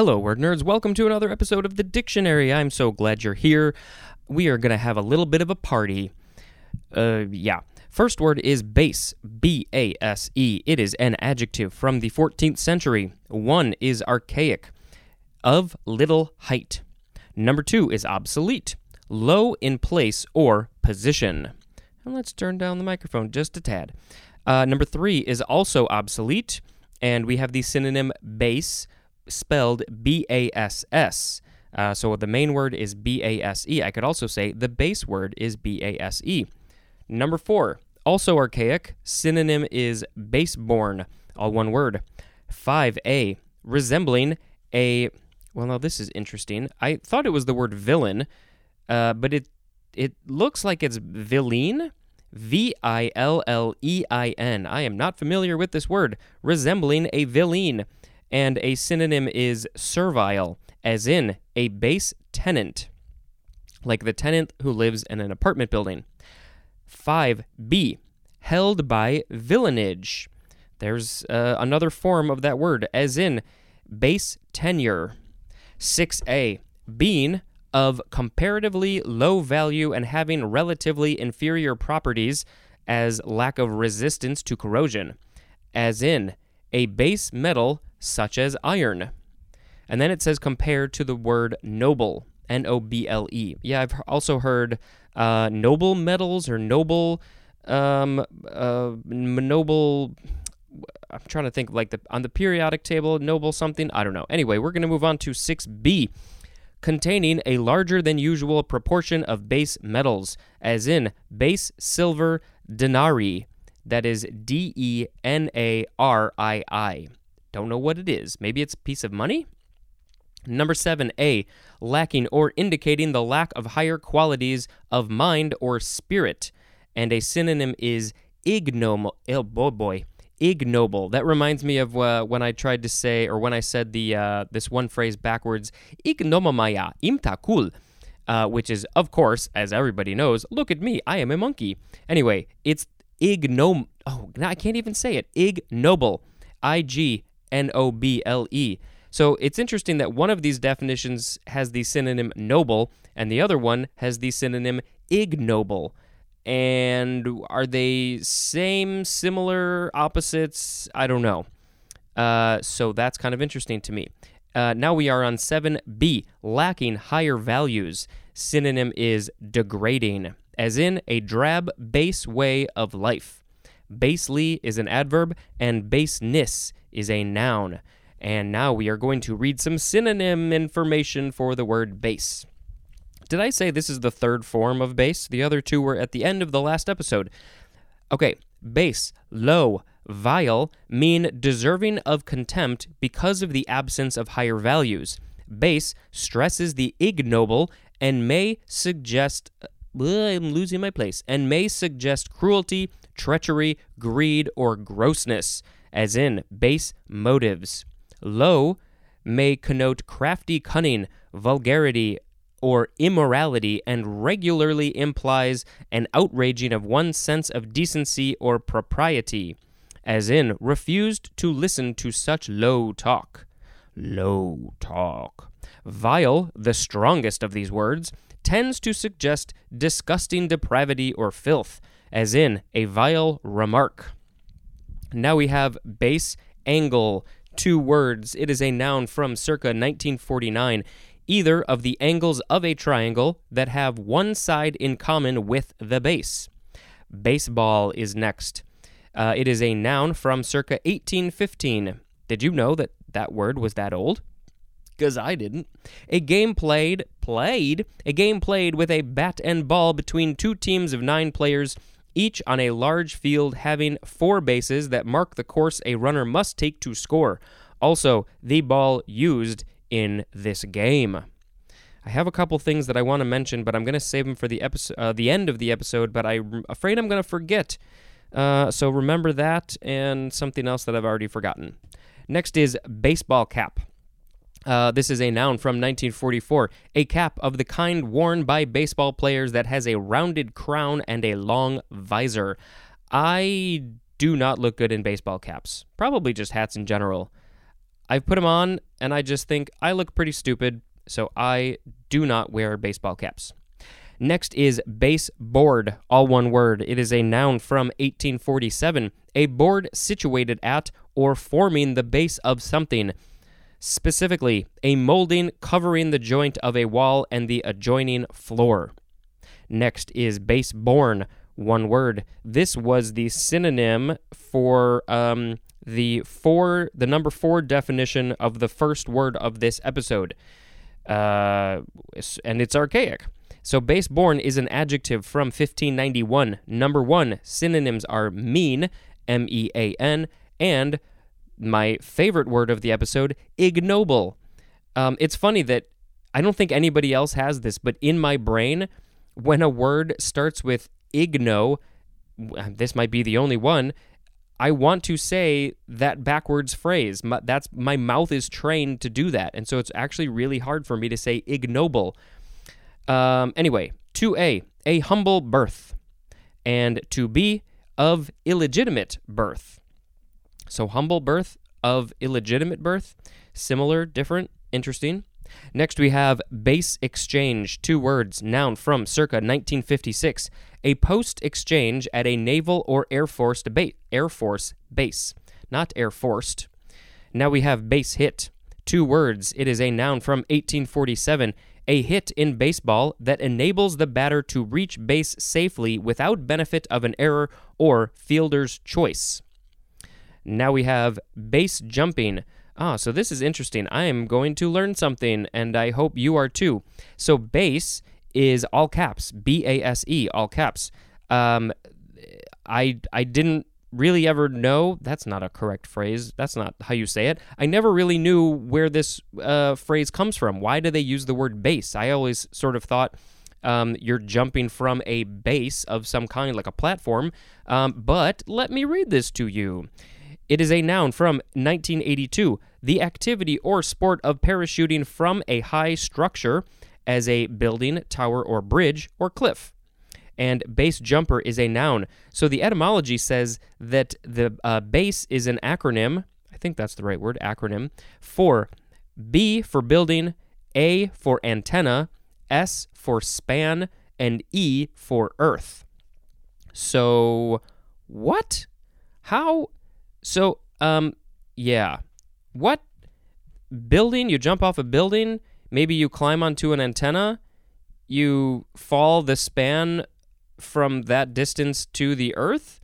Hello, word nerds. Welcome to another episode of the Dictionary. I'm so glad you're here. We are going to have a little bit of a party. Uh, yeah. First word is base, B A S E. It is an adjective from the 14th century. One is archaic, of little height. Number two is obsolete, low in place or position. And let's turn down the microphone just a tad. Uh, number three is also obsolete, and we have the synonym bass, spelled B A S S. Uh, so the main word is B A S E. I could also say the base word is B A S E. Number four, also archaic, synonym is baseborn, all one word. 5a, resembling a, well, now this is interesting. I thought it was the word villain, uh, but it it looks like it's villein. V I L L E I N. I am not familiar with this word, resembling a villein. And a synonym is servile, as in a base tenant, like the tenant who lives in an apartment building. 5b, held by villeinage. There's uh, another form of that word, as in base tenure. 6a, being of comparatively low value and having relatively inferior properties as lack of resistance to corrosion, as in a base metal such as iron. And then it says compared to the word noble, N O B L E. Yeah, I've also heard uh, noble metals or noble, um, uh, noble. I'm trying to think like the on the periodic table, noble something. I don't know. Anyway, we're going to move on to 6b, containing a larger than usual proportion of base metals, as in base silver denarii. That is D E N A R I I. Don't know what it is. Maybe it's a piece of money? Number 7a, lacking or indicating the lack of higher qualities of mind or spirit. And a synonym is ignoble. Oh boy, boy. Ignoble. That reminds me of uh, when I tried to say, or when I said the uh, this one phrase backwards, ignomamaya imtakul, uh, which is, of course, as everybody knows, look at me, I am a monkey. Anyway, it's ignom. Oh, I can't even say it. Ignoble. I G N O B L E. So it's interesting that one of these definitions has the synonym noble and the other one has the synonym ignoble. And are they same, similar, opposites? I don't know. Uh, so that's kind of interesting to me. Uh, now we are on 7b, lacking higher values. Synonym is degrading, as in a drab, base way of life. Basely is an adverb, and baseness is a noun. And now we are going to read some synonym information for the word base. Did I say this is the third form of base? The other two were at the end of the last episode. Okay, base, low, vile mean deserving of contempt because of the absence of higher values. Base stresses the ignoble and may suggest. Uh, I'm losing my place. And may suggest cruelty, treachery, greed, or grossness, as in base motives. Low may connote crafty cunning, vulgarity, or immorality and regularly implies an outraging of one's sense of decency or propriety, as in refused to listen to such low talk. Low talk. Vile, the strongest of these words, tends to suggest disgusting depravity or filth, as in a vile remark. Now we have base angle two words. It is a noun from circa 1949, either of the angles of a triangle that have one side in common with the base. Baseball is next. Uh, it is a noun from circa 1815. Did you know that that word was that old? Because I didn't. A game played, played, a game played with a bat and ball between two teams of nine players each on a large field having four bases that mark the course a runner must take to score. Also, the ball used in this game. I have a couple things that I want to mention, but I'm going to save them for the episode, uh, the end of the episode. But I'm afraid I'm going to forget. Uh, so remember that and something else that I've already forgotten. Next is baseball cap. Uh, this is a noun from 1944, a cap of the kind worn by baseball players that has a rounded crown and a long visor. I do not look good in baseball caps, probably just hats in general. I've put them on and I just think I look pretty stupid, so I do not wear baseball caps. Next is baseboard, all one word. It is a noun from 1847, a board situated at or forming the base of something. Specifically, a molding covering the joint of a wall and the adjoining floor. Next is baseborn, one word. This was the synonym for um, the four, the number four definition of the first word of this episode, uh, and it's archaic. So baseborn is an adjective from 1591. Number one synonyms are mean, M E A N, and my favorite word of the episode, ignoble. Um, it's funny that I don't think anybody else has this, but in my brain, when a word starts with igno, this might be the only one. I want to say that backwards phrase. My, that's my mouth is trained to do that, and so it's actually really hard for me to say ignoble. Um, anyway, to A, a humble birth, and to B, of illegitimate birth. So humble birth of illegitimate birth, similar, different, interesting. Next, we have base exchange, two words, noun from circa 1956, a post exchange at a naval or air force debate, air force base, not air forced. Now we have base hit, two words. It is a noun from 1847, a hit in baseball that enables the batter to reach base safely without benefit of an error or fielder's choice. Now we have base jumping. Ah, so this is interesting. I am going to learn something, and I hope you are too. So, base is all caps, B A S E, all caps. Um, I I didn't really ever know. That's not a correct phrase. That's not how you say it. I never really knew where this uh, phrase comes from. Why do they use the word base? I always sort of thought. Um, you're jumping from a base of some kind, like a platform. Um, but let me read this to you. It is a noun from 1982, the activity or sport of parachuting from a high structure as a building, tower, or bridge, or cliff. And base jumper is a noun. So the etymology says that the uh, base is an acronym, I think that's the right word, acronym, for B for building, A for antenna, S for span, and E for earth. So, what? How? So, um, yeah. What building? You jump off a building, maybe you climb onto an antenna, you fall the span from that distance to the earth?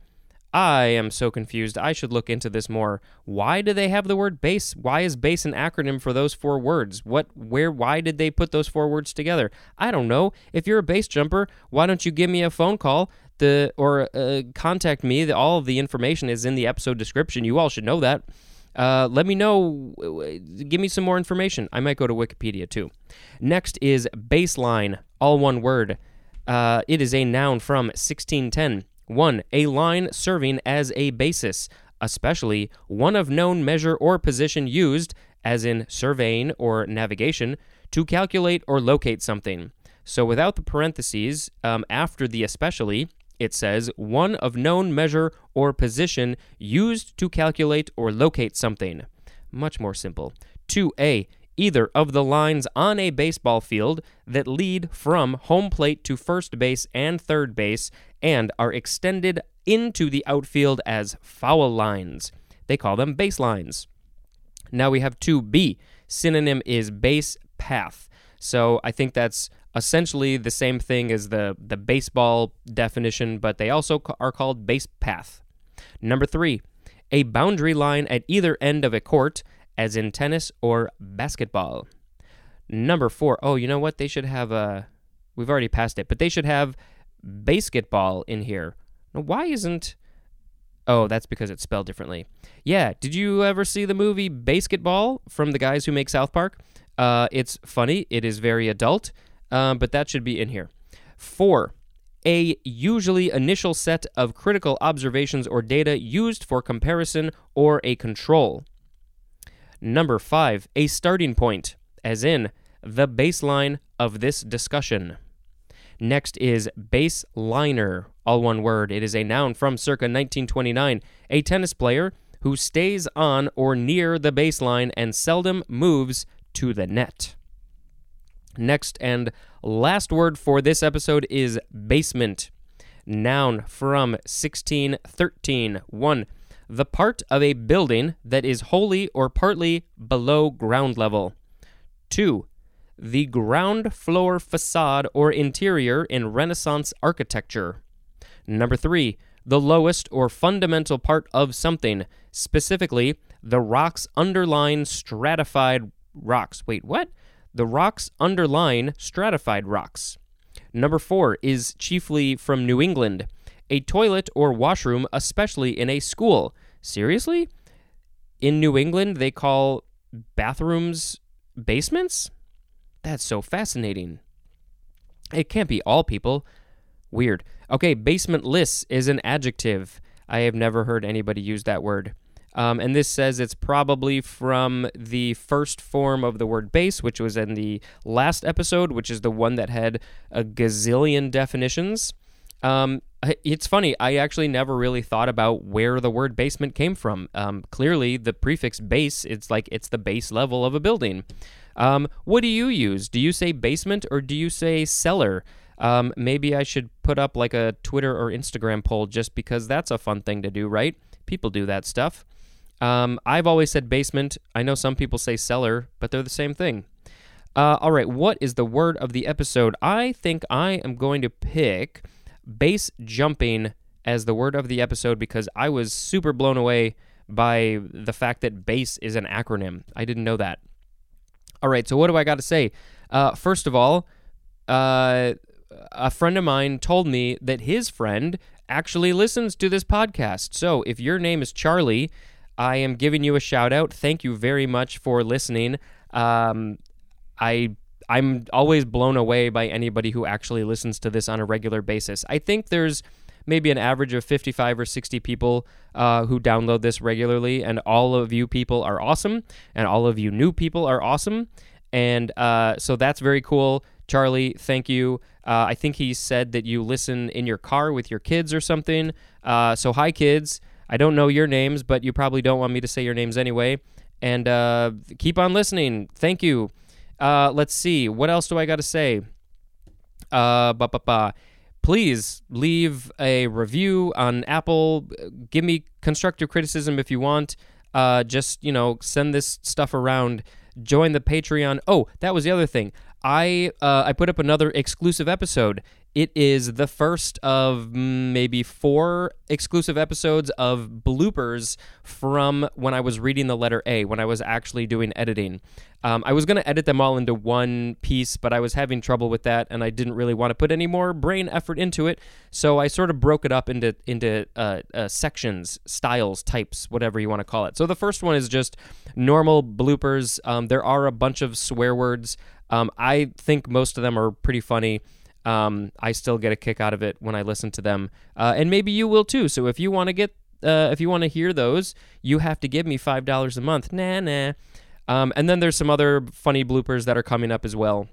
I am so confused. I should look into this more. Why do they have the word base? Why is base an acronym for those four words? What where why did they put those four words together? I don't know. If you're a base jumper, why don't you give me a phone call? The or uh, contact me. The, all of the information is in the episode description. You all should know that. Uh, let me know. Give me some more information. I might go to Wikipedia too. Next is baseline, all one word. Uh, it is a noun from 1610. 1. A line serving as a basis, especially one of known measure or position used, as in surveying or navigation, to calculate or locate something. So without the parentheses um, after the especially, it says one of known measure or position used to calculate or locate something. Much more simple. 2a either of the lines on a baseball field that lead from home plate to first base and third base and are extended into the outfield as foul lines. They call them baselines. Now we have 2B. Synonym is base path. So I think that's essentially the same thing as the, the baseball definition, but they also are called base path. Number three, a boundary line at either end of a court as in tennis or basketball. Number four, oh, you know what? They should have a. Uh, we've already passed it, but they should have basketball in here. Now, why isn't. Oh, that's because it's spelled differently. Yeah, did you ever see the movie BASEketball from the guys who make South Park? Uh, it's funny, it is very adult, um, but that should be in here. Four, a usually initial set of critical observations or data used for comparison or a control. Number five, a starting point, as in the baseline of this discussion. Next is baseliner, all one word. It is a noun from circa 1929, a tennis player who stays on or near the baseline and seldom moves to the net. Next and last word for this episode is basement. Noun from 1613. 1. The part of a building that is wholly or partly below ground level. 2. The ground floor facade or interior in Renaissance architecture. Number 3. The lowest or fundamental part of something, specifically the rocks underlying stratified rocks. Wait, what? The rocks underline stratified rocks. Number four is chiefly from New England. A toilet or washroom, especially in a school. Seriously? In New England, they call bathrooms basements? That's so fascinating. It can't be all people. Weird. Okay, basementless is an adjective. I have never heard anybody use that word. Um, and this says it's probably from the first form of the word base, which was in the last episode, which is the one that had a gazillion definitions. Um, it's funny, I actually never really thought about where the word basement came from. Um, clearly, the prefix base, it's like it's the base level of a building. Um, what do you use? Do you say basement or do you say cellar? Um, maybe I should put up like a Twitter or Instagram poll just because that's a fun thing to do, right? People do that stuff. Um, I've always said basement. I know some people say cellar, but they're the same thing. Uh, all right, what is the word of the episode? I think I am going to pick base jumping as the word of the episode because I was super blown away by the fact that base is an acronym. I didn't know that. All right, so what do I got to say? Uh, first of all, uh, a friend of mine told me that his friend actually listens to this podcast. So if your name is Charlie I am giving you a shout out. Thank you very much for listening. Um, I I'm always blown away by anybody who actually listens to this on a regular basis. I think there's maybe an average of 55 or 60 people uh, who download this regularly, and all of you people are awesome, and all of you new people are awesome, and uh, so that's very cool. Charlie, thank you. Uh, I think he said that you listen in your car with your kids or something. Uh, so hi, kids. I don't know your names, but you probably don't want me to say your names anyway. And uh, keep on listening. Thank you. Uh, let's see. What else do I got to say? Uh, ba ba ba. Please leave a review on Apple. Give me constructive criticism if you want. Uh, just you know, send this stuff around. Join the Patreon. Oh, that was the other thing. I uh, I put up another exclusive episode. It is the first of maybe four exclusive episodes of bloopers from when I was reading the letter A, when I was actually doing editing. Um, I was going to edit them all into one piece, but I was having trouble with that, and I didn't really want to put any more brain effort into it. So I sort of broke it up into into uh, uh, sections, styles, types, whatever you want to call it. So the first one is just normal bloopers. Um, there are a bunch of swear words. Um, I think most of them are pretty funny. Um, I still get a kick out of it when I listen to them, uh, and maybe you will too. So if you want to get, uh, if you want to hear those, you have to give me five dollars a month. Nah, nah. Um, and then there's some other funny bloopers that are coming up as well.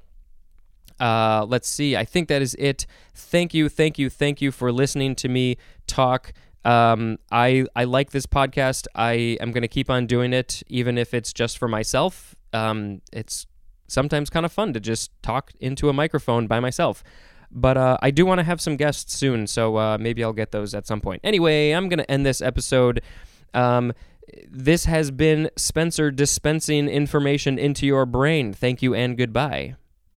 Uh, let's see. I think that is it. Thank you, thank you, thank you for listening to me talk. Um, I I like this podcast. I am going to keep on doing it, even if it's just for myself. Um, it's sometimes kind of fun to just talk into a microphone by myself. But uh, I do want to have some guests soon, so uh, maybe I'll get those at some point. Anyway, I'm going to end this episode. Um, this has been Spencer dispensing information into your brain. Thank you and goodbye.